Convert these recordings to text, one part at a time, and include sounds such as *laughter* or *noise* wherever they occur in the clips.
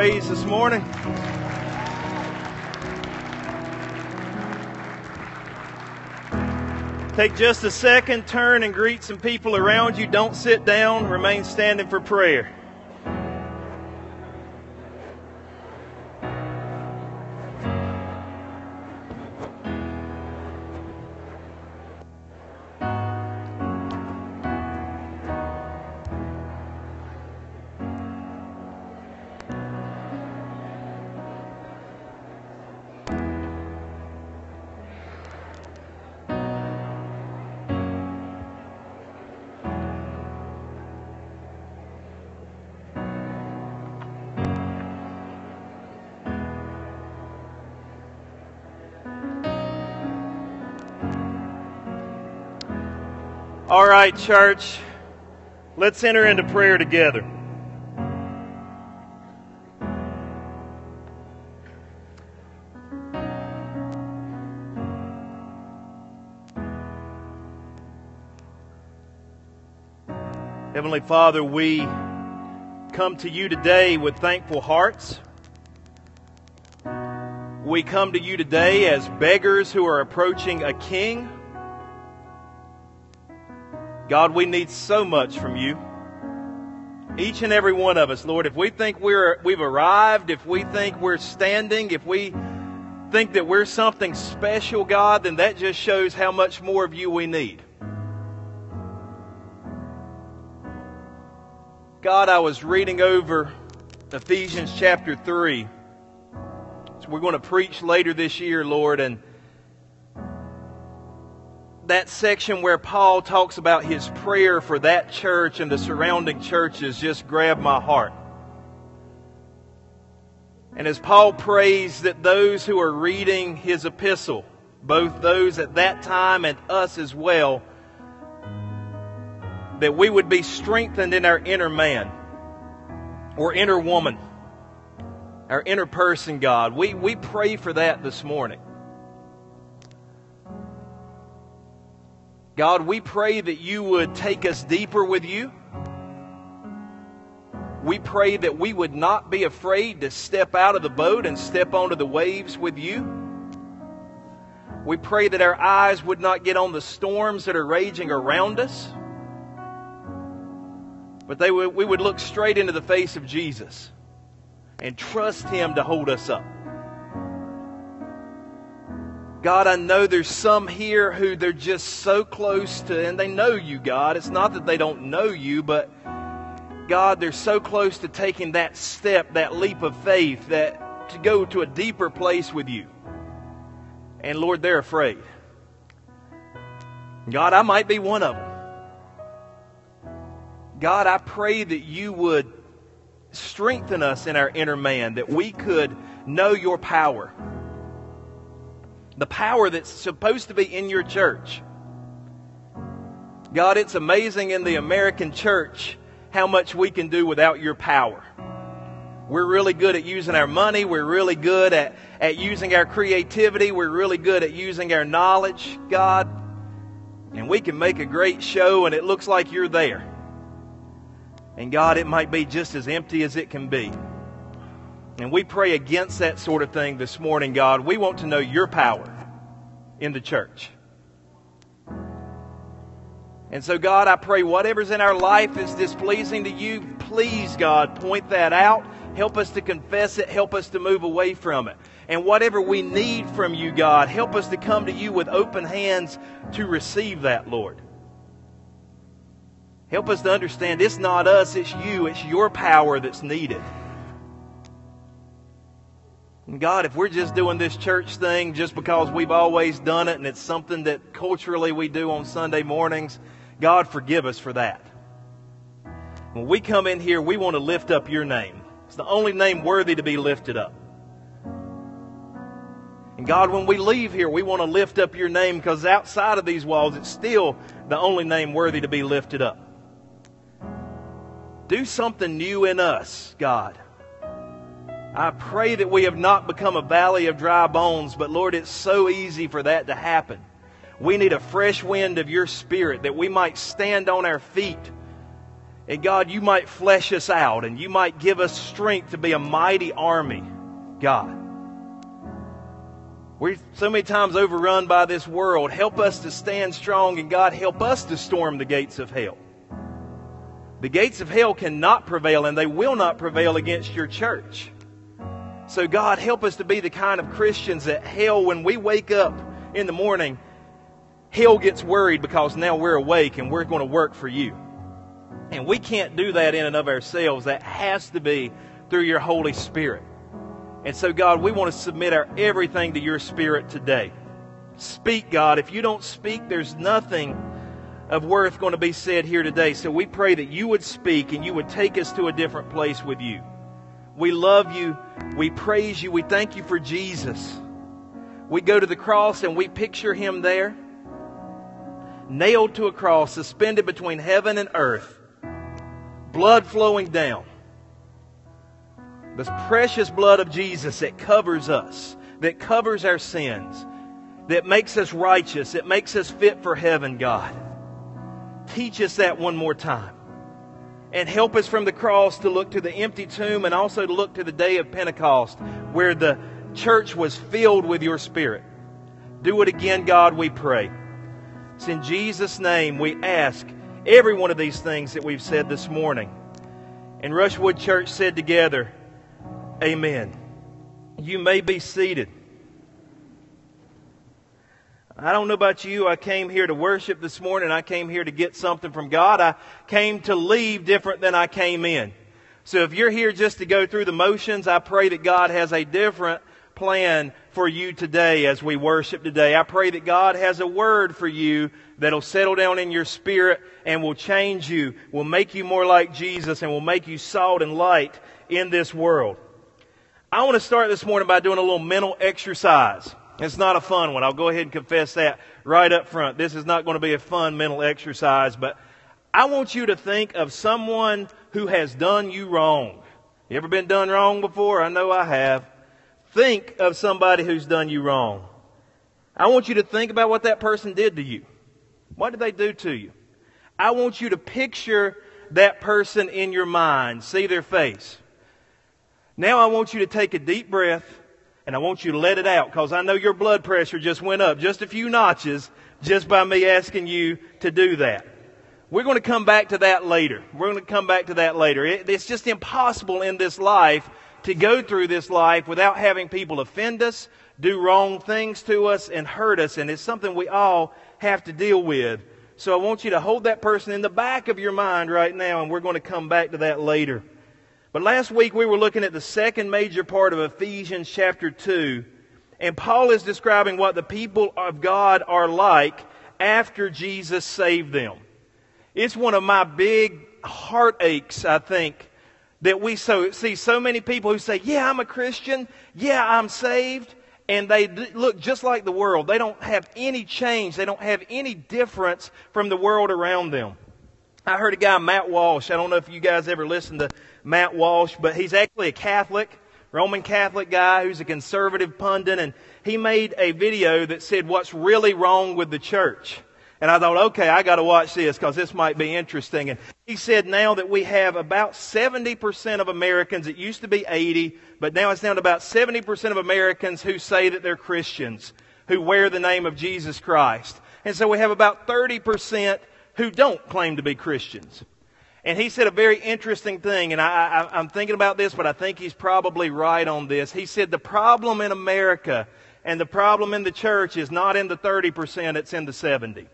praise this morning? Take just a second, turn and greet some people around you. Don't sit down, remain standing for prayer. Right, church, let's enter into prayer together. Heavenly Father, we come to you today with thankful hearts. We come to you today as beggars who are approaching a king God, we need so much from you. Each and every one of us, Lord, if we think we're, we've arrived, if we think we're standing, if we think that we're something special, God, then that just shows how much more of you we need. God, I was reading over Ephesians chapter 3. So we're going to preach later this year, Lord, and that section where Paul talks about his prayer for that church and the surrounding churches just grabbed my heart. And as Paul prays that those who are reading his epistle, both those at that time and us as well, that we would be strengthened in our inner man or inner woman, our inner person, God. We, we pray for that this morning. God, we pray that you would take us deeper with you. We pray that we would not be afraid to step out of the boat and step onto the waves with you. We pray that our eyes would not get on the storms that are raging around us, but they would, we would look straight into the face of Jesus and trust Him to hold us up. God, I know there's some here who they're just so close to, and they know you, God. It's not that they don't know you, but God, they're so close to taking that step, that leap of faith, that to go to a deeper place with you. And Lord, they're afraid. God, I might be one of them. God, I pray that you would strengthen us in our inner man, that we could know your power the power that's supposed to be in your church. God, it's amazing in the American church how much we can do without your power. We're really good at using our money. We're really good at, at using our creativity. We're really good at using our knowledge, God. And we can make a great show and it looks like you're there. And God, it might be just as empty as it can be. And we pray against that sort of thing this morning, God. We want to know your power in the church. And so, God, I pray whatever's in our life is displeasing to you, please, God, point that out. Help us to confess it. Help us to move away from it. And whatever we need from you, God, help us to come to you with open hands to receive that, Lord. Help us to understand it's not us, it's you, it's your power that's needed. And God, if we're just doing this church thing just because we've always done it and it's something that culturally we do on Sunday mornings, God, forgive us for that. When we come in here, we want to lift up your name. It's the only name worthy to be lifted up. And God, when we leave here, we want to lift up your name because outside of these walls, it's still the only name worthy to be lifted up. Do something new in us, God. I pray that we have not become a valley of dry bones, but Lord, it's so easy for that to happen. We need a fresh wind of your spirit that we might stand on our feet And God, you might flesh us out and you might give us strength to be a mighty army, God. We're so many times overrun by this world. Help us to stand strong, and God, help us to storm the gates of hell. The gates of hell cannot prevail, and they will not prevail against your church. So, God, help us to be the kind of Christians that hell, when we wake up in the morning, hell gets worried because now we're awake and we're going to work for you. And we can't do that in and of ourselves. That has to be through your Holy Spirit. And so, God, we want to submit our everything to your Spirit today. Speak, God. If you don't speak, there's nothing of worth going to be said here today. So we pray that you would speak and you would take us to a different place with you. We love you. We praise you. We thank you for Jesus. We go to the cross and we picture him there, nailed to a cross, suspended between heaven and earth, blood flowing down. The precious blood of Jesus that covers us, that covers our sins, that makes us righteous, that makes us fit for heaven, God. Teach us that one more time. And help us from the cross to look to the empty tomb and also to look to the day of Pentecost where the church was filled with your Spirit. Do it again, God, we pray. It's in Jesus' name we ask every one of these things that we've said this morning. And Rushwood Church said together, Amen. You may be seated. I don't know about you. I came here to worship this morning. I came here to get something from God. I came to leave different than I came in. So if you're here just to go through the motions, I pray that God has a different plan for you today as we worship today. I pray that God has a word for you that'll settle down in your spirit and will change you, will make you more like Jesus, and will make you salt and light in this world. I want to start this morning by doing a little mental exercise. It's not a fun one. I'll go ahead and confess that right up front. This is not going to be a fun mental exercise, but I want you to think of someone who has done you wrong. You ever been done wrong before? I know I have. Think of somebody who's done you wrong. I want you to think about what that person did to you. What did they do to you? I want you to picture that person in your mind, see their face. Now I want you to take a deep breath and I want you to let it out because I know your blood pressure just went up just a few notches just by me asking you to do that. We're going to come back to that later. We're going to come back to that later. It, it's just impossible in this life to go through this life without having people offend us, do wrong things to us, and hurt us. And it's something we all have to deal with. So I want you to hold that person in the back of your mind right now, and we're going to come back to that later. But last week we were looking at the second major part of Ephesians chapter 2. And Paul is describing what the people of God are like after Jesus saved them. It's one of my big heartaches, I think, that we so, see so many people who say, Yeah, I'm a Christian. Yeah, I'm saved. And they look just like the world. They don't have any change. They don't have any difference from the world around them. I heard a guy, Matt Walsh. I don't know if you guys ever listened to Matt Walsh, but he's actually a Catholic, Roman Catholic guy who's a conservative pundit, and he made a video that said what's really wrong with the church. And I thought, okay, I got to watch this because this might be interesting. And he said now that we have about 70% of Americans, it used to be 80, but now it's down to about 70% of Americans who say that they're Christians, who wear the name of Jesus Christ. And so we have about 30% who don't claim to be Christians. And he said a very interesting thing, and I, I, I'm thinking about this, but I think he's probably right on this. He said the problem in America and the problem in the church is not in the 30%, it's in the 70.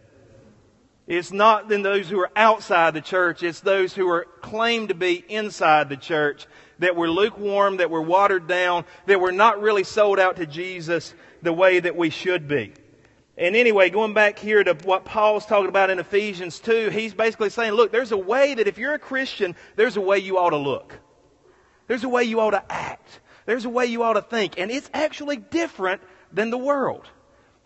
It's not in those who are outside the church, it's those who are claimed to be inside the church that were lukewarm, that were watered down, that were not really sold out to Jesus the way that we should be. And anyway, going back here to what Paul's talking about in Ephesians 2, he's basically saying, look, there's a way that if you're a Christian, there's a way you ought to look. There's a way you ought to act. There's a way you ought to think. And it's actually different than the world.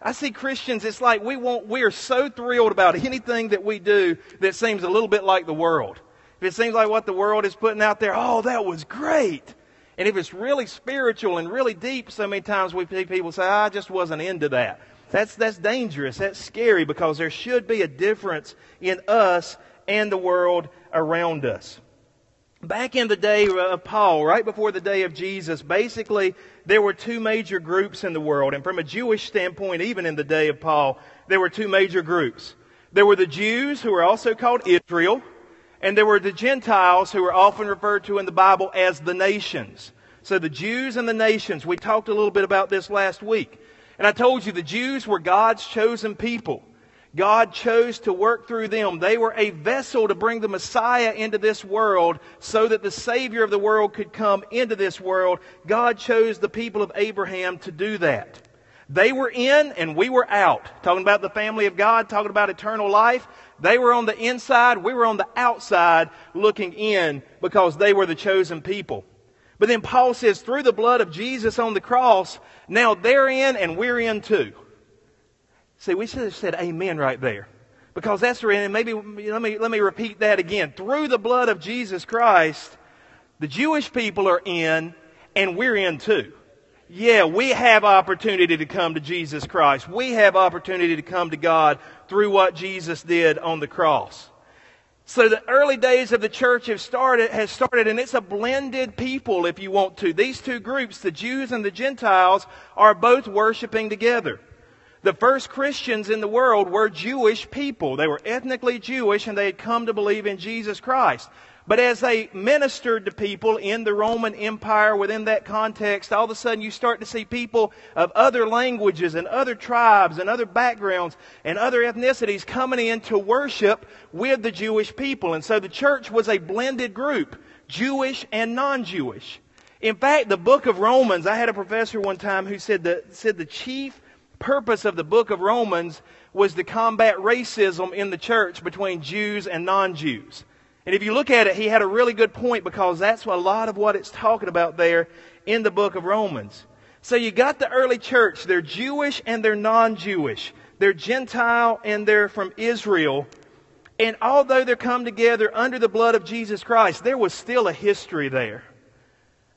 I see Christians, it's like we want, we are so thrilled about anything that we do that seems a little bit like the world. If it seems like what the world is putting out there, oh, that was great. And if it's really spiritual and really deep, so many times we see people say, I just wasn't into that. That's, that's dangerous. That's scary because there should be a difference in us and the world around us. Back in the day of Paul, right before the day of Jesus, basically there were two major groups in the world. And from a Jewish standpoint, even in the day of Paul, there were two major groups. There were the Jews, who were also called Israel, and there were the Gentiles, who were often referred to in the Bible as the nations. So the Jews and the nations, we talked a little bit about this last week. And I told you the Jews were God's chosen people. God chose to work through them. They were a vessel to bring the Messiah into this world so that the Savior of the world could come into this world. God chose the people of Abraham to do that. They were in and we were out. Talking about the family of God, talking about eternal life. They were on the inside, we were on the outside looking in because they were the chosen people. But then Paul says, through the blood of Jesus on the cross, now they're in and we're in too. See, we should have said amen right there. Because that's the and maybe let me let me repeat that again. Through the blood of Jesus Christ, the Jewish people are in and we're in too. Yeah, we have opportunity to come to Jesus Christ. We have opportunity to come to God through what Jesus did on the cross. So the early days of the church have started, has started, and it's a blended people, if you want to. These two groups, the Jews and the Gentiles, are both worshiping together. The first Christians in the world were Jewish people. They were ethnically Jewish and they had come to believe in Jesus Christ. But as they ministered to people in the Roman Empire within that context, all of a sudden you start to see people of other languages and other tribes and other backgrounds and other ethnicities coming in to worship with the Jewish people. And so the church was a blended group, Jewish and non-Jewish. In fact, the book of Romans, I had a professor one time who said that said the chief purpose of the book of Romans was to combat racism in the church between Jews and non-Jews. And if you look at it, he had a really good point because that's a lot of what it's talking about there in the book of Romans. So you got the early church. They're Jewish and they're non-Jewish. They're Gentile and they're from Israel. And although they're come together under the blood of Jesus Christ, there was still a history there.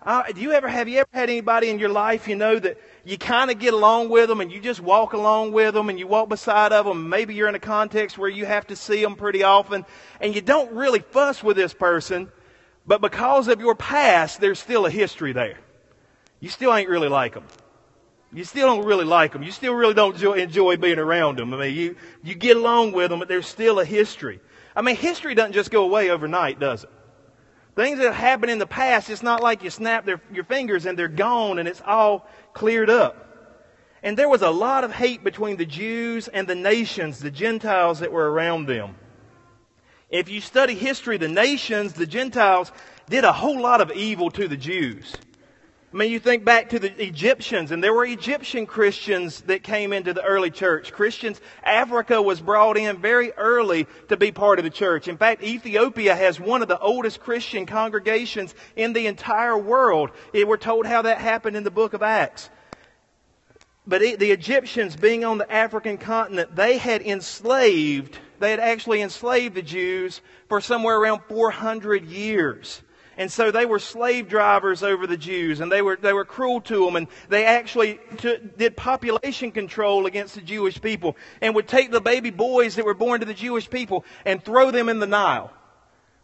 Uh, do you ever have you ever had anybody in your life you know that you kind of get along with them and you just walk along with them and you walk beside of them. Maybe you're in a context where you have to see them pretty often and you don't really fuss with this person, but because of your past, there's still a history there. You still ain't really like them. You still don't really like them. You still really don't enjoy being around them. I mean, you, you get along with them, but there's still a history. I mean, history doesn't just go away overnight, does it? Things that happened in the past, it's not like you snap their, your fingers and they're gone and it's all cleared up. And there was a lot of hate between the Jews and the nations, the Gentiles that were around them. If you study history, the nations, the Gentiles, did a whole lot of evil to the Jews. I mean, you think back to the Egyptians, and there were Egyptian Christians that came into the early church. Christians, Africa was brought in very early to be part of the church. In fact, Ethiopia has one of the oldest Christian congregations in the entire world. Eh, we're told how that happened in the book of Acts. But the Egyptians, being on the African continent, they had enslaved, they had actually enslaved the Jews for somewhere around 400 years. And so they were slave drivers over the Jews, and they were, they were cruel to them, and they actually did population control against the Jewish people, and would take the baby boys that were born to the Jewish people and throw them in the Nile,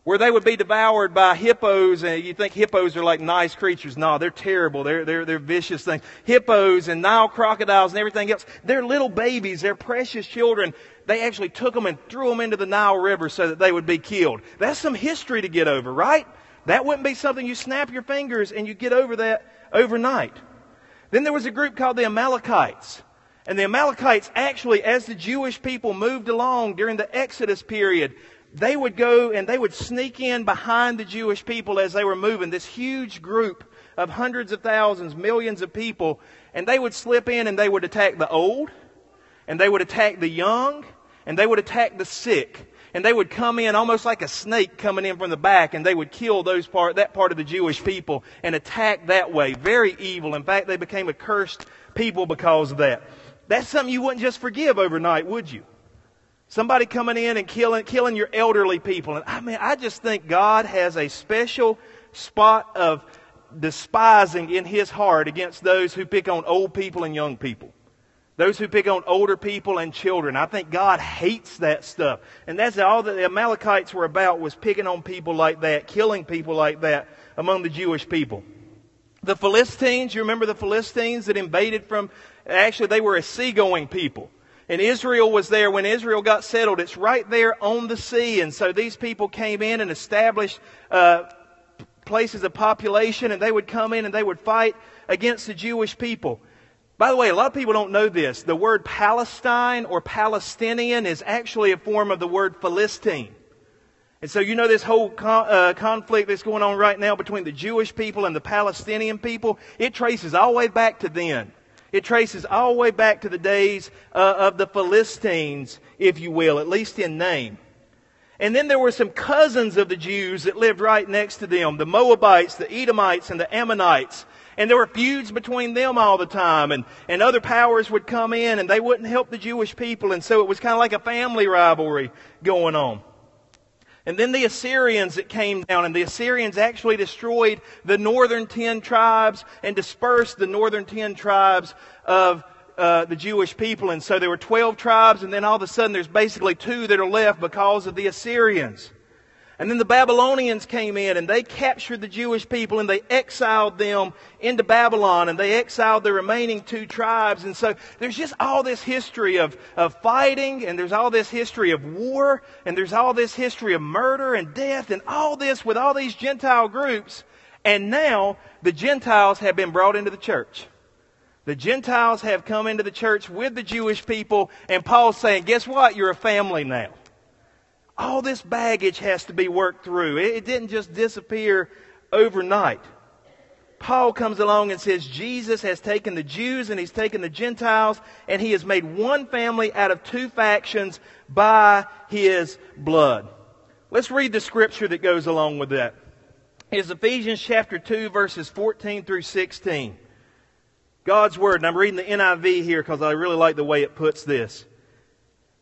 where they would be devoured by hippos, and you think hippos are like nice creatures. No, they're terrible. They're, they're, they're vicious things. Hippos and Nile crocodiles and everything else, they're little babies. They're precious children. They actually took them and threw them into the Nile River so that they would be killed. That's some history to get over, right? That wouldn't be something you snap your fingers and you get over that overnight. Then there was a group called the Amalekites. And the Amalekites actually, as the Jewish people moved along during the Exodus period, they would go and they would sneak in behind the Jewish people as they were moving. This huge group of hundreds of thousands, millions of people, and they would slip in and they would attack the old, and they would attack the young, and they would attack the sick and they would come in almost like a snake coming in from the back and they would kill those part, that part of the Jewish people and attack that way. Very evil. In fact, they became a cursed people because of that. That's something you wouldn't just forgive overnight, would you? Somebody coming in and killing, killing your elderly people. And I mean, I just think God has a special spot of despising in his heart against those who pick on old people and young people. Those who pick on older people and children. I think God hates that stuff. And that's all that the Amalekites were about was picking on people like that, killing people like that among the Jewish people. The Philistines, you remember the Philistines that invaded from, actually they were a seagoing people. And Israel was there when Israel got settled. It's right there on the sea. And so these people came in and established uh, places of population, and they would come in and they would fight against the Jewish people. By the way, a lot of people don't know this. The word Palestine or Palestinian is actually a form of the word Philistine. And so you know this whole con- uh, conflict that's going on right now between the Jewish people and the Palestinian people, it traces all the way back to then. It traces all the way back to the days uh, of the Philistines, if you will, at least in name. And then there were some cousins of the Jews that lived right next to them, the Moabites, the Edomites, and the Ammonites. And there were feuds between them all the time. And, and other powers would come in and they wouldn't help the Jewish people. And so it was kind of like a family rivalry going on. And then the Assyrians that came down, and the Assyrians actually destroyed the northern ten tribes and dispersed the northern ten tribes of uh, the Jewish people. And so there were 12 tribes, and then all of a sudden there's basically two that are left because of the Assyrians. And then the Babylonians came in and they captured the Jewish people and they exiled them into Babylon and they exiled the remaining two tribes. And so there's just all this history of, of fighting and there's all this history of war and there's all this history of murder and death and all this with all these Gentile groups. And now the Gentiles have been brought into the church. The Gentiles have come into the church with the Jewish people and Paul's saying, guess what? You're a family now all this baggage has to be worked through. It, didn't just disappear overnight. Paul comes along and says Jesus has taken the Jews and he's taken the Gentiles and he has made one family out of two factions by his blood. Let's read the scripture that goes along with that. It's Ephesians chapter 2 verses 14 through 16. God's word, and I'm reading the NIV here because I really like the way it puts this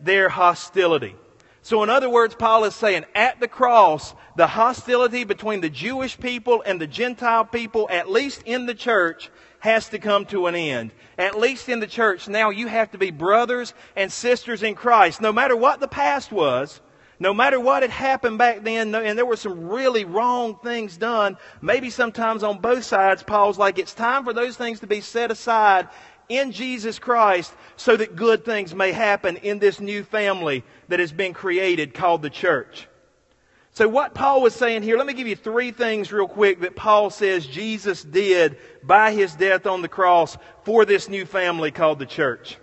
their hostility. So, in other words, Paul is saying at the cross, the hostility between the Jewish people and the Gentile people, at least in the church, has to come to an end. At least in the church, now you have to be brothers and sisters in Christ. No matter what the past was, no matter what had happened back then, and there were some really wrong things done, maybe sometimes on both sides, Paul's like, it's time for those things to be set aside in Jesus Christ so that good things may happen in this new family that has been created called the church. So what Paul was saying here, let me give you three things real quick that Paul says Jesus did by his death on the cross for this new family called the church.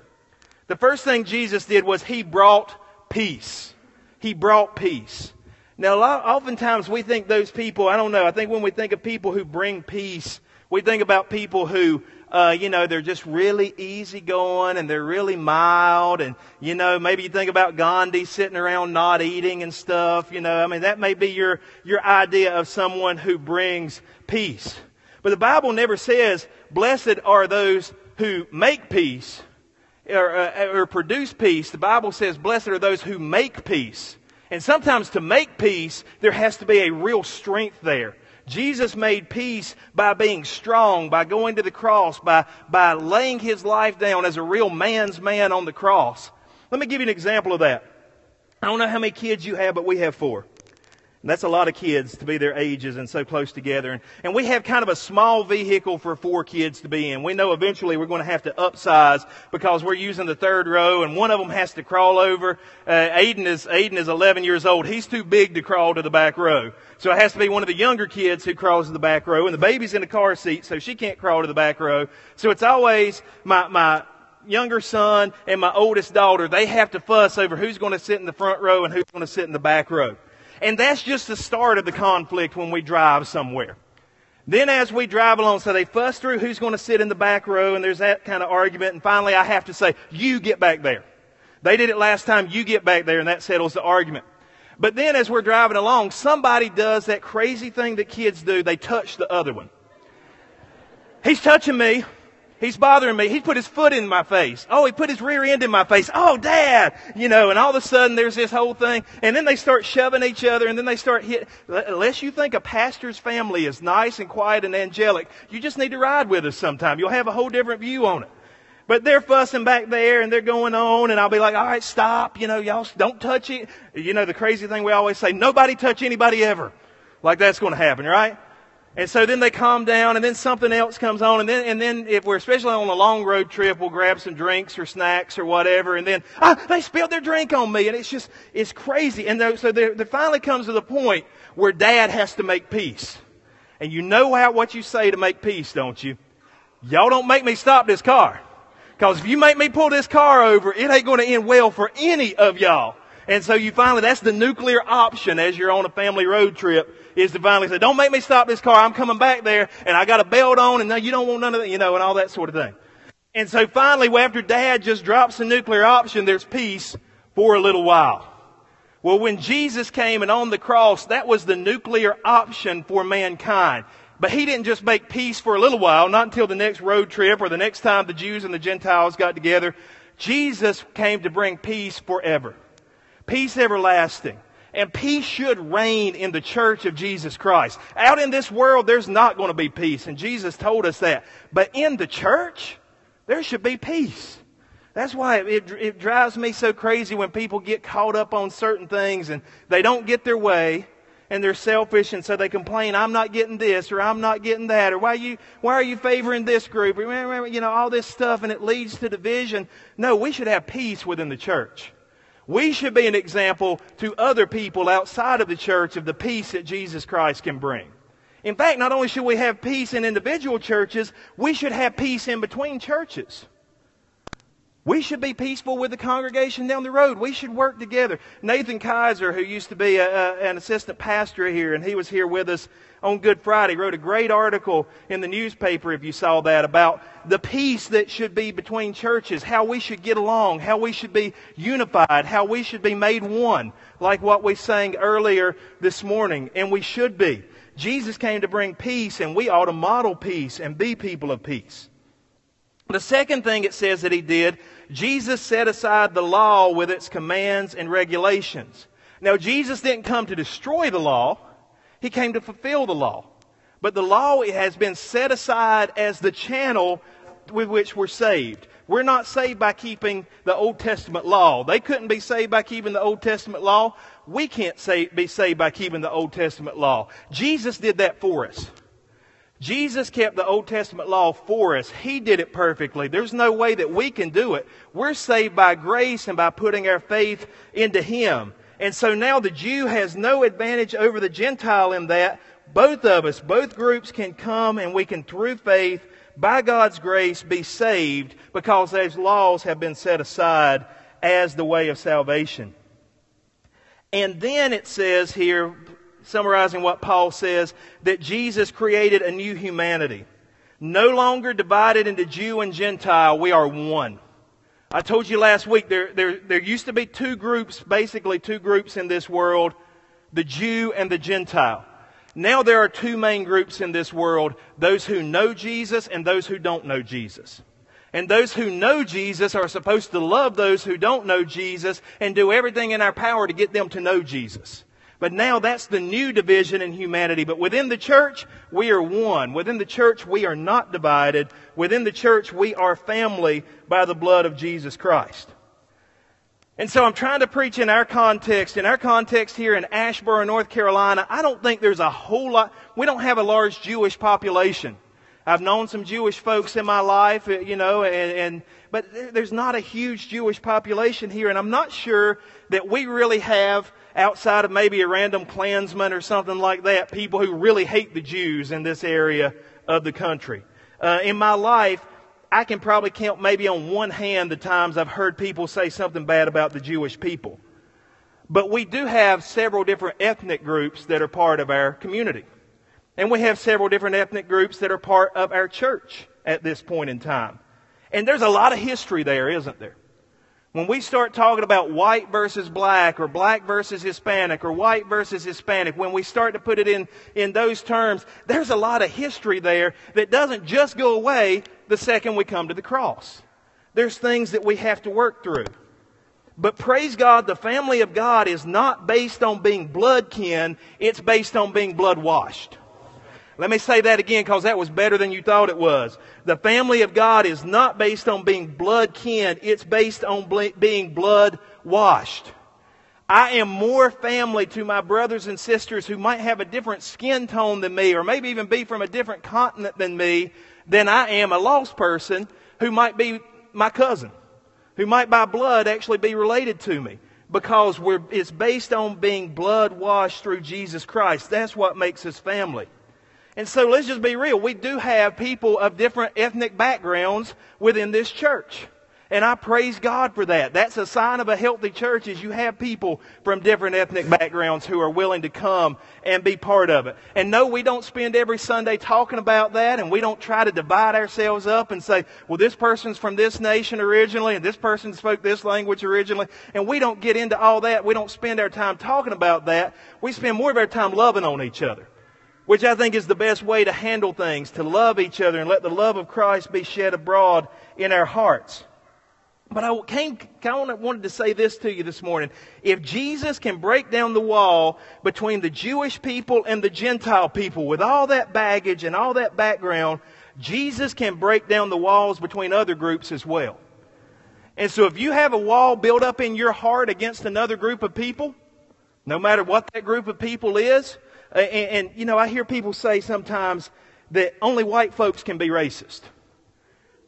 The first thing Jesus did was he brought peace. He brought peace. Now, lot, oftentimes we think those people, I don't know, I think when we think of people who bring peace, we think about people who uh, you know, they're just really easygoing and they're really mild. And, you know, maybe you think about Gandhi sitting around not eating and stuff. You know, I mean, that may be your, your idea of someone who brings peace. But the Bible never says, blessed are those who make peace or, uh, or produce peace. The Bible says, blessed are those who make peace. And sometimes to make peace, there has to be a real strength there. Jesus made peace by being strong, by going to the cross, by, by laying his life down as a real man's man on the cross. Let me give you an example of that. I don't know how many kids you have, but we have four. And that's a lot of kids to be their ages and so close together. And, and we have kind of a small vehicle for four kids to be in. We know eventually we're going to have to upsize because we're using the third row and one of them has to crawl over. Uh, Aiden is, Aiden is 11 years old. He's too big to crawl to the back row. So it has to be one of the younger kids who crawls to the back row and the baby's in the car seat so she can't crawl to the back row. So it's always my, my, younger son and my oldest daughter, they have to fuss over who's going to sit in the front row and who's going to sit in the back row. And that's just the start of the conflict when we drive somewhere. Then as we drive along, so they fuss through who's going to sit in the back row, and there's that kind of argument, and finally I have to say, you get back there. They did it last time, you get back there, and that settles the argument. But then as we're driving along, somebody does that crazy thing that kids do. They touch the other one. He's touching me. He's bothering me. He put his foot in my face. Oh, he put his rear end in my face. Oh, dad! You know, and all of a sudden there's this whole thing. And then they start shoving each other and then they start hitting. Unless you think a pastor's family is nice and quiet and angelic, you just need to ride with us sometime. You'll have a whole different view on it. But they're fussing back there and they're going on and I'll be like, all right, stop. You know, y'all don't touch it. You know, the crazy thing we always say, nobody touch anybody ever. Like that's going to happen, right? And so then they calm down and then something else comes on and then, and then if we're especially on a long road trip, we'll grab some drinks or snacks or whatever and then, ah, they spilled their drink on me and it's just, it's crazy. And so there, there finally comes to the point where dad has to make peace. And you know how, what you say to make peace, don't you? Y'all don't make me stop this car. Cause if you make me pull this car over, it ain't going to end well for any of y'all. And so you finally, that's the nuclear option as you're on a family road trip is to finally say, don't make me stop this car. I'm coming back there and I got a belt on and no, you don't want none of that, you know, and all that sort of thing. And so finally, after dad just drops the nuclear option, there's peace for a little while. Well, when Jesus came and on the cross, that was the nuclear option for mankind. But he didn't just make peace for a little while, not until the next road trip or the next time the Jews and the Gentiles got together. Jesus came to bring peace forever. Peace everlasting. And peace should reign in the church of Jesus Christ. Out in this world, there's not going to be peace. And Jesus told us that. But in the church, there should be peace. That's why it, it drives me so crazy when people get caught up on certain things and they don't get their way and they're selfish and so they complain, I'm not getting this or I'm not getting that or why you, why are you favoring this group? You know, all this stuff and it leads to division. No, we should have peace within the church. We should be an example to other people outside of the church of the peace that Jesus Christ can bring. In fact, not only should we have peace in individual churches, we should have peace in between churches. We should be peaceful with the congregation down the road. We should work together. Nathan Kaiser, who used to be a, a, an assistant pastor here, and he was here with us on Good Friday, wrote a great article in the newspaper, if you saw that, about the peace that should be between churches, how we should get along, how we should be unified, how we should be made one, like what we sang earlier this morning, and we should be. Jesus came to bring peace, and we ought to model peace and be people of peace. The second thing it says that he did, Jesus set aside the law with its commands and regulations. Now, Jesus didn't come to destroy the law. He came to fulfill the law. But the law has been set aside as the channel with which we're saved. We're not saved by keeping the Old Testament law. They couldn't be saved by keeping the Old Testament law. We can't be saved by keeping the Old Testament law. Jesus did that for us. Jesus kept the Old Testament law for us. He did it perfectly. There's no way that we can do it. We're saved by grace and by putting our faith into Him. And so now the Jew has no advantage over the Gentile in that. Both of us, both groups can come and we can, through faith, by God's grace, be saved because those laws have been set aside as the way of salvation. And then it says here, summarizing what Paul says, that Jesus created a new humanity. No longer divided into Jew and Gentile, we are one. I told you last week there, there, there used to be two groups, basically two groups in this world, the Jew and the Gentile. Now there are two main groups in this world, those who know Jesus and those who don't know Jesus. And those who know Jesus are supposed to love those who don't know Jesus and do everything in our power to get them to know Jesus. But now that's the new division in humanity. But within the church, we are one. Within the church, we are not divided. Within the church, we are family by the blood of Jesus Christ. And so I'm trying to preach in our context. In our context here in Asheboro, North Carolina, I don't think there's a whole lot, we don't have a large Jewish population. I've known some Jewish folks in my life, you know, and, and but there's not a huge Jewish population here, and I'm not sure that we really have outside of maybe a random Klansman or something like that, people who really hate the Jews in this area of the country. Uh, in my life, I can probably count maybe on one hand the times I've heard people say something bad about the Jewish people. But we do have several different ethnic groups that are part of our community. And we have several different ethnic groups that are part of our church at this point in time. And there's a lot of history there, isn't there? When we start talking about white versus black or black versus Hispanic or white versus Hispanic, when we start to put it in, in those terms, there's a lot of history there that doesn't just go away the second we come to the cross. There's things that we have to work through. But praise God, the family of God is not based on being blood kin, it's based on being blood washed. Let me say that again because that was better than you thought it was. The family of God is not based on being blood kin, it's based on being blood washed. I am more family to my brothers and sisters who might have a different skin tone than me, or maybe even be from a different continent than me, than I am a lost person who might be my cousin, who might by blood actually be related to me. Because it's based on being blood washed through Jesus Christ. That's what makes us family. And so let's just be real. We do have people of different ethnic backgrounds within this church. And I praise God for that. That's a sign of a healthy church is you have people from different ethnic backgrounds who are willing to come and be part of it. And no, we don't spend every Sunday talking about that and we don't try to divide ourselves up and say, well, this person's from this nation originally and this person spoke this language originally. And we don't get into all that. We don't spend our time talking about that. We spend more of our time loving on each other which I think is the best way to handle things, to love each other and let the love of Christ be shed abroad in our hearts. But I came, of wanted to say this to you this morning. If Jesus can break down the wall between the Jewish people and the Gentile people with all that baggage and all that background, Jesus can break down the walls between other groups as well. And so if you have a wall built up in your heart against another group of people, no matter what that group of people is, and, and, you know, I hear people say sometimes that only white folks can be racist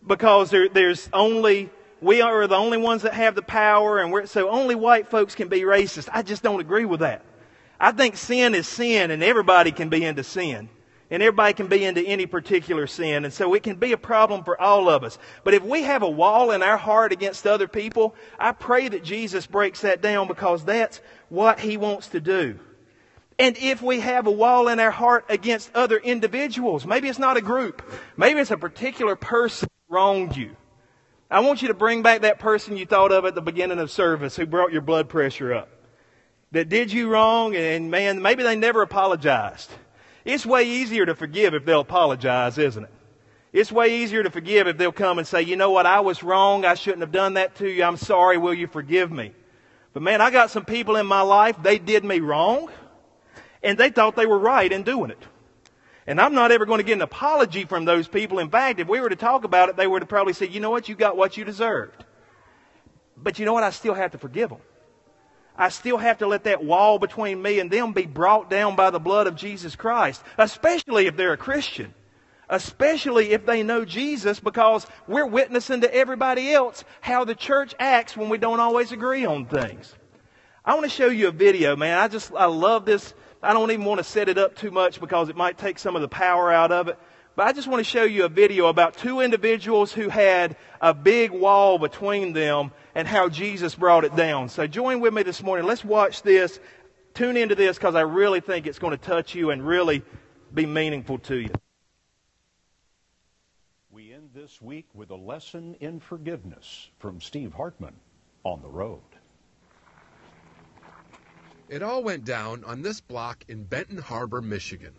because there, there's only we are the only ones that have the power, and we're, so only white folks can be racist. I just don't agree with that. I think sin is sin, and everybody can be into sin. And everybody can be into any particular sin. And so it can be a problem for all of us. But if we have a wall in our heart against other people, I pray that Jesus breaks that down because that's what he wants to do. And if we have a wall in our heart against other individuals, maybe it's not a group, maybe it's a particular person wronged you. I want you to bring back that person you thought of at the beginning of service who brought your blood pressure up. That did you wrong and man, maybe they never apologized. It's way easier to forgive if they'll apologize, isn't it? It's way easier to forgive if they'll come and say, you know what, I was wrong. I shouldn't have done that to you. I'm sorry. Will you forgive me? But man, I got some people in my life, they did me wrong and they thought they were right in doing it. And I'm not ever going to get an apology from those people. In fact, if we were to talk about it, they would probably said, you know what, you got what you deserved. But you know what, I still have to forgive them. I still have to let that wall between me and them be brought down by the blood of Jesus Christ, especially if they're a Christian. Especially if they know Jesus, because we're witnessing to everybody else how the church acts when we don't always agree on things. I want to show you a video, man. I just, I love this I don't even want to set it up too much because it might take some of the power out of it. But I just want to show you a video about two individuals who had a big wall between them and how Jesus brought it down. So join with me this morning. Let's watch this. Tune into this because I really think it's going to touch you and really be meaningful to you. We end this week with a lesson in forgiveness from Steve Hartman on the road. It all went down on this block in Benton Harbor, Michigan.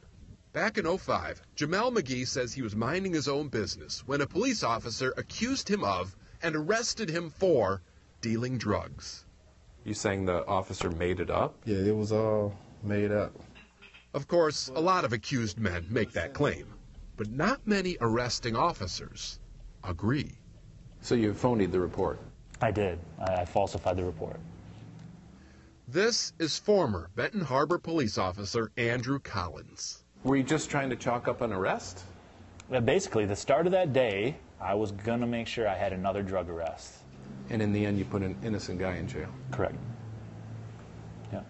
Back in 05, Jameel McGee says he was minding his own business when a police officer accused him of and arrested him for dealing drugs. You saying the officer made it up? Yeah, it was all made up. Of course, a lot of accused men make that claim, but not many arresting officers agree. So you phonied the report? I did. I falsified the report. This is former Benton Harbor police officer Andrew Collins. Were you just trying to chalk up an arrest? Yeah, basically, the start of that day, I was going to make sure I had another drug arrest. And in the end, you put an innocent guy in jail? Correct. Yeah.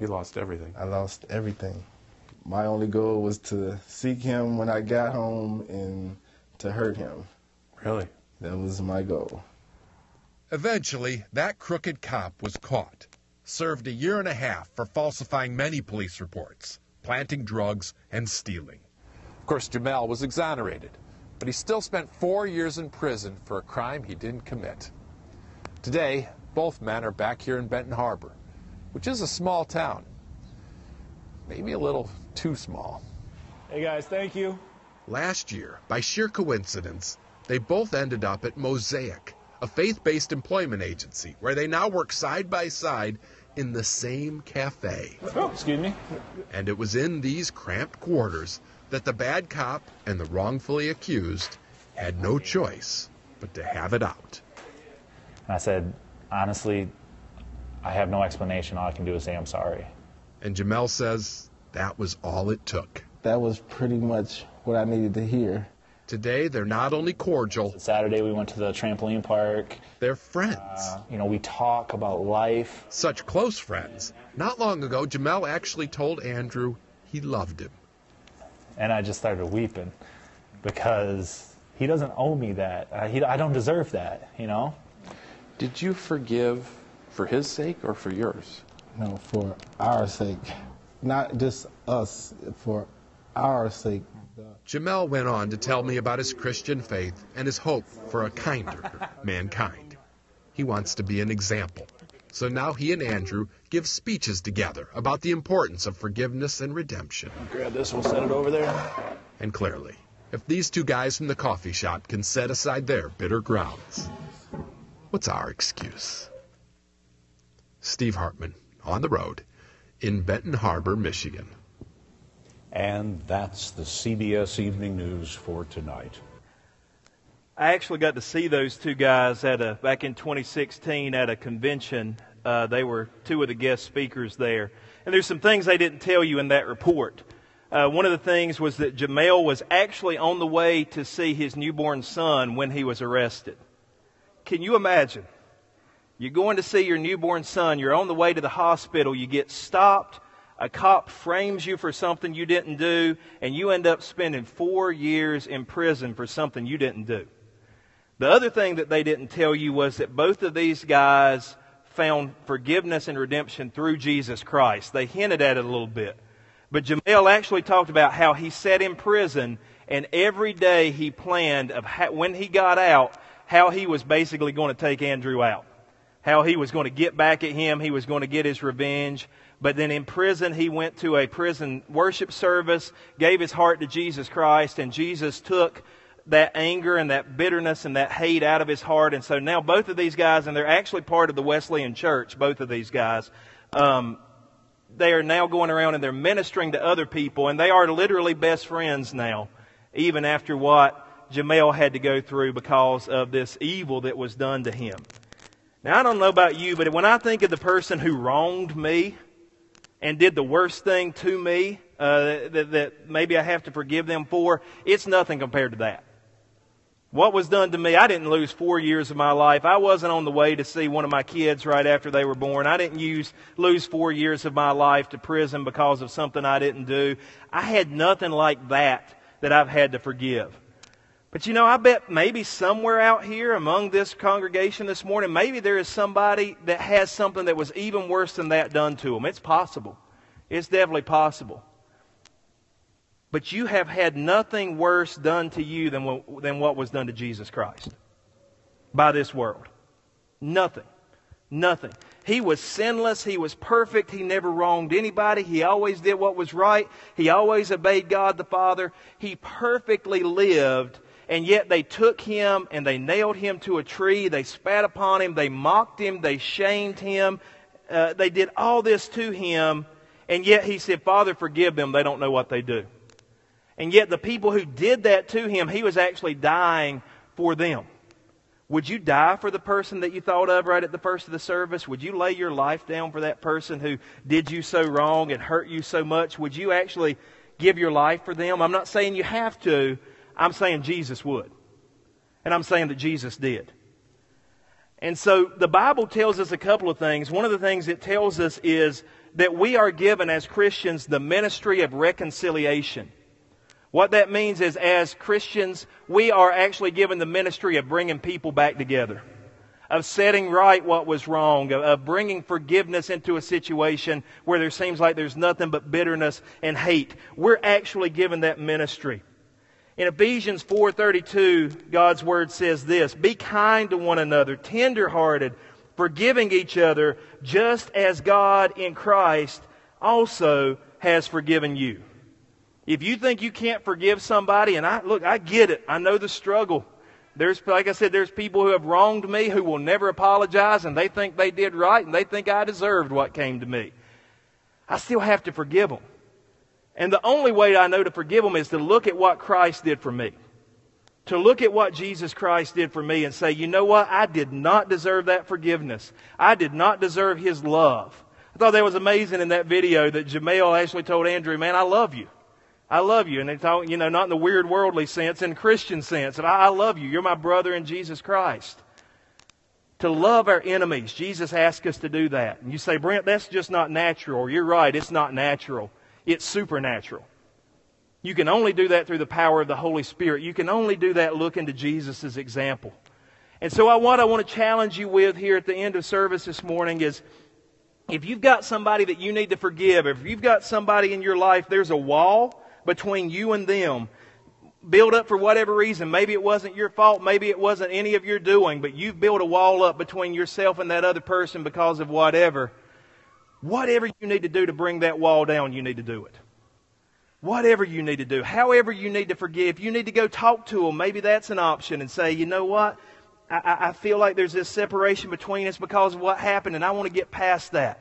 You lost everything. I lost everything. My only goal was to seek him when I got home and to hurt him. Really? That was my goal. Eventually, that crooked cop was caught, served a year and a half for falsifying many police reports, planting drugs, and stealing. Of course, Jameel was exonerated, but he still spent four years in prison for a crime he didn't commit. Today, both men are back here in Benton Harbor, which is a small town. Maybe a little too small. Hey guys, thank you. Last year, by sheer coincidence, they both ended up at Mosaic, a faith based employment agency where they now work side by side in the same cafe. Oh, excuse me. And it was in these cramped quarters that the bad cop and the wrongfully accused had no choice but to have it out. And I said, honestly, I have no explanation. All I can do is say I'm sorry. And Jameel says that was all it took. That was pretty much what I needed to hear. Today, they're not only cordial, Saturday we went to the trampoline park. they're friends. Uh, you know, we talk about life. Such close friends. Not long ago, Jameel actually told Andrew he loved him. And I just started weeping because he doesn't owe me that. I, he, I don't deserve that, you know? Did you forgive for his sake or for yours? No, for our sake. Not just us, for our sake. Jameel went on to tell me about his Christian faith and his hope for a kinder *laughs* mankind. He wants to be an example. So now he and Andrew give speeches together about the importance of forgiveness and redemption. Grab this, we'll set it over there. And clearly, if these two guys from the coffee shop can set aside their bitter grounds, what's our excuse? Steve Hartman, on the road, in Benton Harbor, Michigan. And that's the CBS Evening News for tonight. I actually got to see those two guys at a back in 2016 at a convention. Uh, they were two of the guest speakers there, and there's some things they didn't tell you in that report. Uh, one of the things was that Jameel was actually on the way to see his newborn son when he was arrested. Can you imagine? You're going to see your newborn son. You're on the way to the hospital. You get stopped. A cop frames you for something you didn't do, and you end up spending four years in prison for something you didn't do. The other thing that they didn't tell you was that both of these guys found forgiveness and redemption through Jesus Christ. They hinted at it a little bit. But Jameel actually talked about how he sat in prison and every day he planned of how, when he got out, how he was basically going to take Andrew out. How he was going to get back at him. He was going to get his revenge. But then in prison, he went to a prison worship service, gave his heart to Jesus Christ, and Jesus took that anger and that bitterness and that hate out of his heart. And so now both of these guys, and they're actually part of the Wesleyan Church, both of these guys, um, they are now going around and they're ministering to other people, and they are literally best friends now, even after what Jameel had to go through because of this evil that was done to him. Now, I don't know about you, but when I think of the person who wronged me and did the worst thing to me uh, that, that maybe I have to forgive them for, it's nothing compared to that. What was done to me, I didn't lose four years of my life. I wasn't on the way to see one of my kids right after they were born. I didn't use, lose four years of my life to prison because of something I didn't do. I had nothing like that that I've had to forgive. But you know, I bet maybe somewhere out here among this congregation this morning, maybe there is somebody that has something that was even worse than that done to them. It's possible. It's definitely possible. But you have had nothing worse done to you than what, than what was done to Jesus Christ by this world. Nothing. Nothing. He was sinless. He was perfect. He never wronged anybody. He always did what was right. He always obeyed God the Father. He perfectly lived, and yet they took him and they nailed him to a tree. They spat upon him. They mocked him. They shamed him. Uh, they did all this to him, and yet he said, Father, forgive them. They don't know what they do. And yet, the people who did that to him, he was actually dying for them. Would you die for the person that you thought of right at the first of the service? Would you lay your life down for that person who did you so wrong and hurt you so much? Would you actually give your life for them? I'm not saying you have to. I'm saying Jesus would. And I'm saying that Jesus did. And so the Bible tells us a couple of things. One of the things it tells us is that we are given as Christians the ministry of reconciliation. What that means is, as Christians, we are actually given the ministry of bringing people back together, of setting right what was wrong, of, of bringing forgiveness into a situation where there seems like there's nothing but bitterness and hate. We're actually given that ministry. In Ephesians 4:32, God's word says this, "Be kind to one another, tender-hearted, forgiving each other, just as God in Christ also has forgiven you." If you think you can't forgive somebody, and I look, I get it. I know the struggle. There's, like I said, there's people who have wronged me who will never apologize, and they think they did right, and they think I deserved what came to me. I still have to forgive them. And the only way I know to forgive them is to look at what Christ did for me. To look at what Jesus Christ did for me and say, you know what? I did not deserve that forgiveness. I did not deserve His love. I thought that was amazing in that video that Jameel actually told Andrew, man, I love you. I love you. And they talk, you know, not in the weird worldly sense, in Christian sense. And I, I love you. You're my brother in Jesus Christ. To love our enemies. Jesus asked us to do that. And you say, Brent, that's just not natural. You're right. It's not natural. It's supernatural. You can only do that through the power of the Holy Spirit. You can only do that looking to Jesus' example. And so, I, what I want to challenge you with here at the end of service this morning is if you've got somebody that you need to forgive, if you've got somebody in your life, there's a wall between you and them. Build up for whatever reason. Maybe it wasn't your fault. Maybe it wasn't any of your doing, but you've built a wall up between yourself and that other person because of whatever. Whatever you need to do to bring that wall down, you need to do it. Whatever you need to do, however you need to forgive, you need to go talk to them. Maybe that's an option and say, you know what? I, I feel like there's this separation between us because of what happened, and I want to get past that.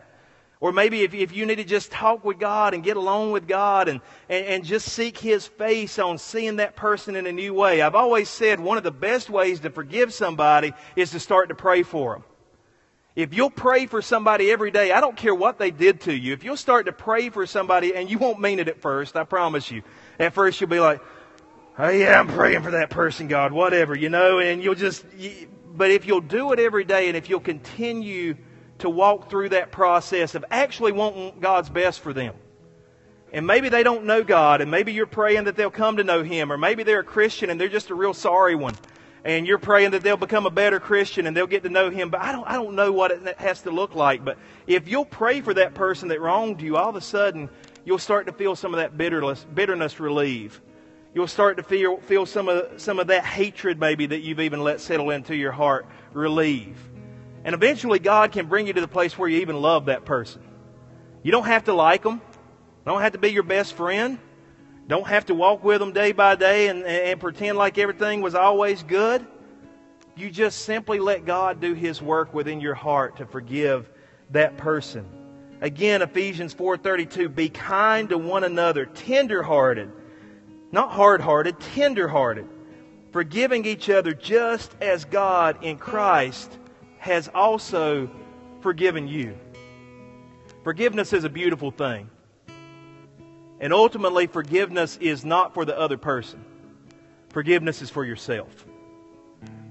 Or maybe if, if you need to just talk with God and get along with God and, and, and just seek His face on seeing that person in a new way. I've always said one of the best ways to forgive somebody is to start to pray for them. If you'll pray for somebody every day, I don't care what they did to you. If you'll start to pray for somebody, and you won't mean it at first, I promise you. At first, you'll be like, oh, yeah, I'm praying for that person, God, whatever, you know, and you'll just, but if you'll do it every day and if you'll continue to walk through that process of actually wanting God's best for them, and maybe they don't know God, and maybe you're praying that they'll come to know Him, or maybe they're a Christian and they're just a real sorry one and you're praying that they'll become a better Christian and they'll get to know Him. But I don't, I don't know what it has to look like. But if you'll pray for that person that wronged you, all of a sudden you'll start to feel some of that bitterness, bitterness relieve. You'll start to feel, feel some, of, some of that hatred maybe that you've even let settle into your heart relieve. And eventually God can bring you to the place where you even love that person. You don't have to like them. Don't have to be your best friend. Don't have to walk with them day by day and, and pretend like everything was always good. You just simply let God do His work within your heart to forgive that person. Again, Ephesians 4:32, be kind to one another, tender-hearted, not hard-hearted, tender-hearted, forgiving each other just as God in Christ has also forgiven you. Forgiveness is a beautiful thing. And ultimately, forgiveness is not for the other person. Forgiveness is for yourself.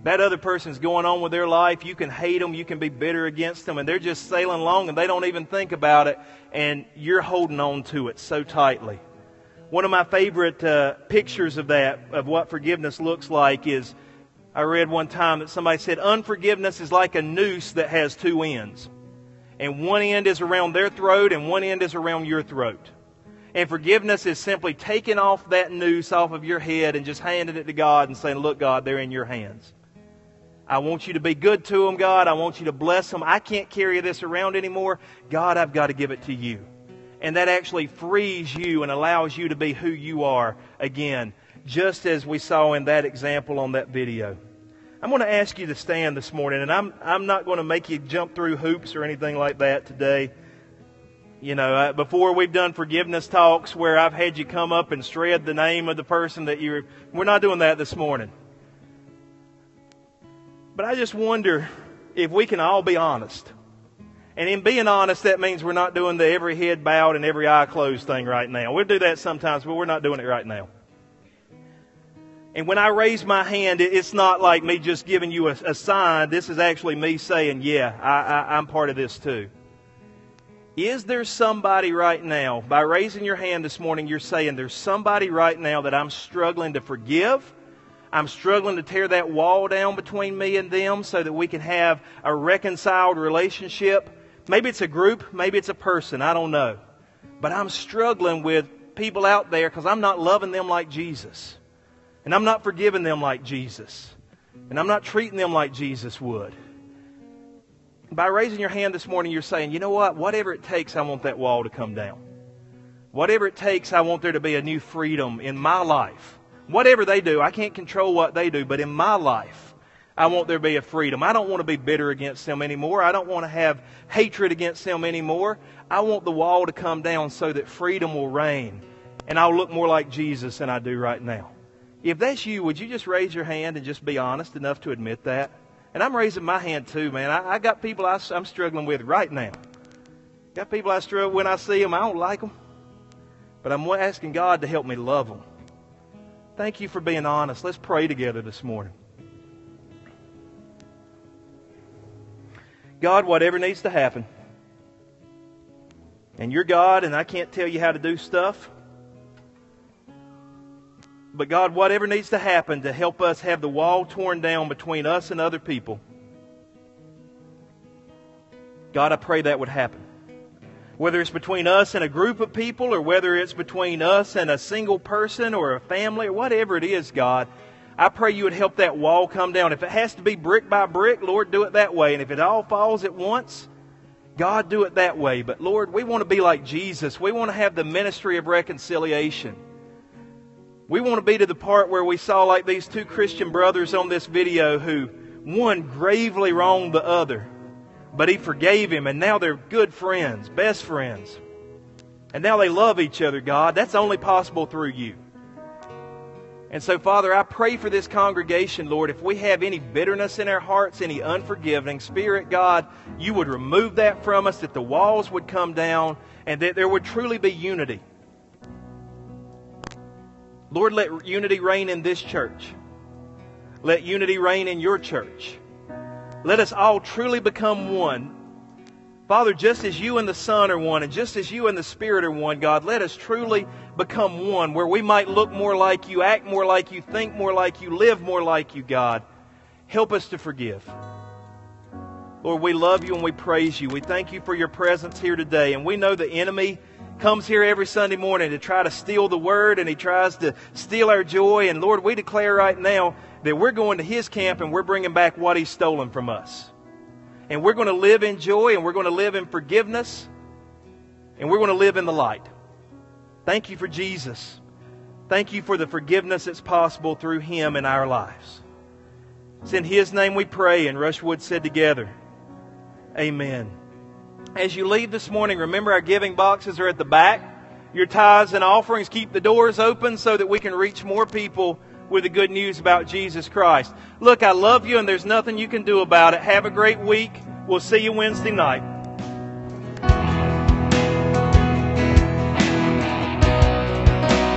That other person's going on with their life. You can hate them. You can be bitter against them. And they're just sailing along and they don't even think about it. And you're holding on to it so tightly. One of my favorite uh, pictures of that, of what forgiveness looks like, is I read one time that somebody said, Unforgiveness is like a noose that has two ends. And one end is around their throat and one end is around your throat. And forgiveness is simply taking off that noose off of your head and just handing it to God and saying, Look, God, they're in your hands. I want you to be good to them, God. I want you to bless them. I can't carry this around anymore. God, I've got to give it to you. And that actually frees you and allows you to be who you are again, just as we saw in that example on that video. I'm going to ask you to stand this morning, and I'm, I'm not going to make you jump through hoops or anything like that today. You know, uh, before we've done forgiveness talks where I've had you come up and shred the name of the person that you're. We're not doing that this morning. But I just wonder if we can all be honest. And in being honest, that means we're not doing the every head bowed and every eye closed thing right now. We'll do that sometimes, but we're not doing it right now. And when I raise my hand, it's not like me just giving you a, a sign. This is actually me saying, yeah, I, I, I'm part of this too. Is there somebody right now, by raising your hand this morning, you're saying there's somebody right now that I'm struggling to forgive? I'm struggling to tear that wall down between me and them so that we can have a reconciled relationship. Maybe it's a group, maybe it's a person, I don't know. But I'm struggling with people out there because I'm not loving them like Jesus. And I'm not forgiving them like Jesus. And I'm not treating them like Jesus would. By raising your hand this morning, you're saying, you know what? Whatever it takes, I want that wall to come down. Whatever it takes, I want there to be a new freedom in my life. Whatever they do, I can't control what they do, but in my life, I want there to be a freedom. I don't want to be bitter against them anymore. I don't want to have hatred against them anymore. I want the wall to come down so that freedom will reign and I'll look more like Jesus than I do right now. If that's you, would you just raise your hand and just be honest enough to admit that? And I'm raising my hand too, man. I, I got people I, I'm struggling with right now. Got people I struggle when I see them. I don't like them. But I'm asking God to help me love them. Thank you for being honest. Let's pray together this morning. God, whatever needs to happen, and you're God, and I can't tell you how to do stuff. But God, whatever needs to happen to help us have the wall torn down between us and other people, God, I pray that would happen. Whether it's between us and a group of people, or whether it's between us and a single person or a family, or whatever it is, God, I pray you would help that wall come down. If it has to be brick by brick, Lord, do it that way. And if it all falls at once, God, do it that way. But Lord, we want to be like Jesus. We want to have the ministry of reconciliation. We want to be to the part where we saw like these two Christian brothers on this video who one gravely wronged the other, but he forgave him, and now they're good friends, best friends. And now they love each other, God. That's only possible through you. And so, Father, I pray for this congregation, Lord, if we have any bitterness in our hearts, any unforgiving spirit, God, you would remove that from us, that the walls would come down, and that there would truly be unity. Lord, let unity reign in this church. Let unity reign in your church. Let us all truly become one. Father, just as you and the Son are one, and just as you and the Spirit are one, God, let us truly become one where we might look more like you, act more like you, think more like you, live more like you, God. Help us to forgive. Lord, we love you and we praise you. We thank you for your presence here today. And we know the enemy comes here every Sunday morning to try to steal the word and he tries to steal our joy. And Lord, we declare right now that we're going to his camp and we're bringing back what he's stolen from us. And we're going to live in joy and we're going to live in forgiveness and we're going to live in the light. Thank you for Jesus. Thank you for the forgiveness that's possible through him in our lives. It's in his name we pray. And Rushwood said together, Amen. As you leave this morning, remember our giving boxes are at the back. Your tithes and offerings keep the doors open so that we can reach more people with the good news about Jesus Christ. Look, I love you and there's nothing you can do about it. Have a great week. We'll see you Wednesday night.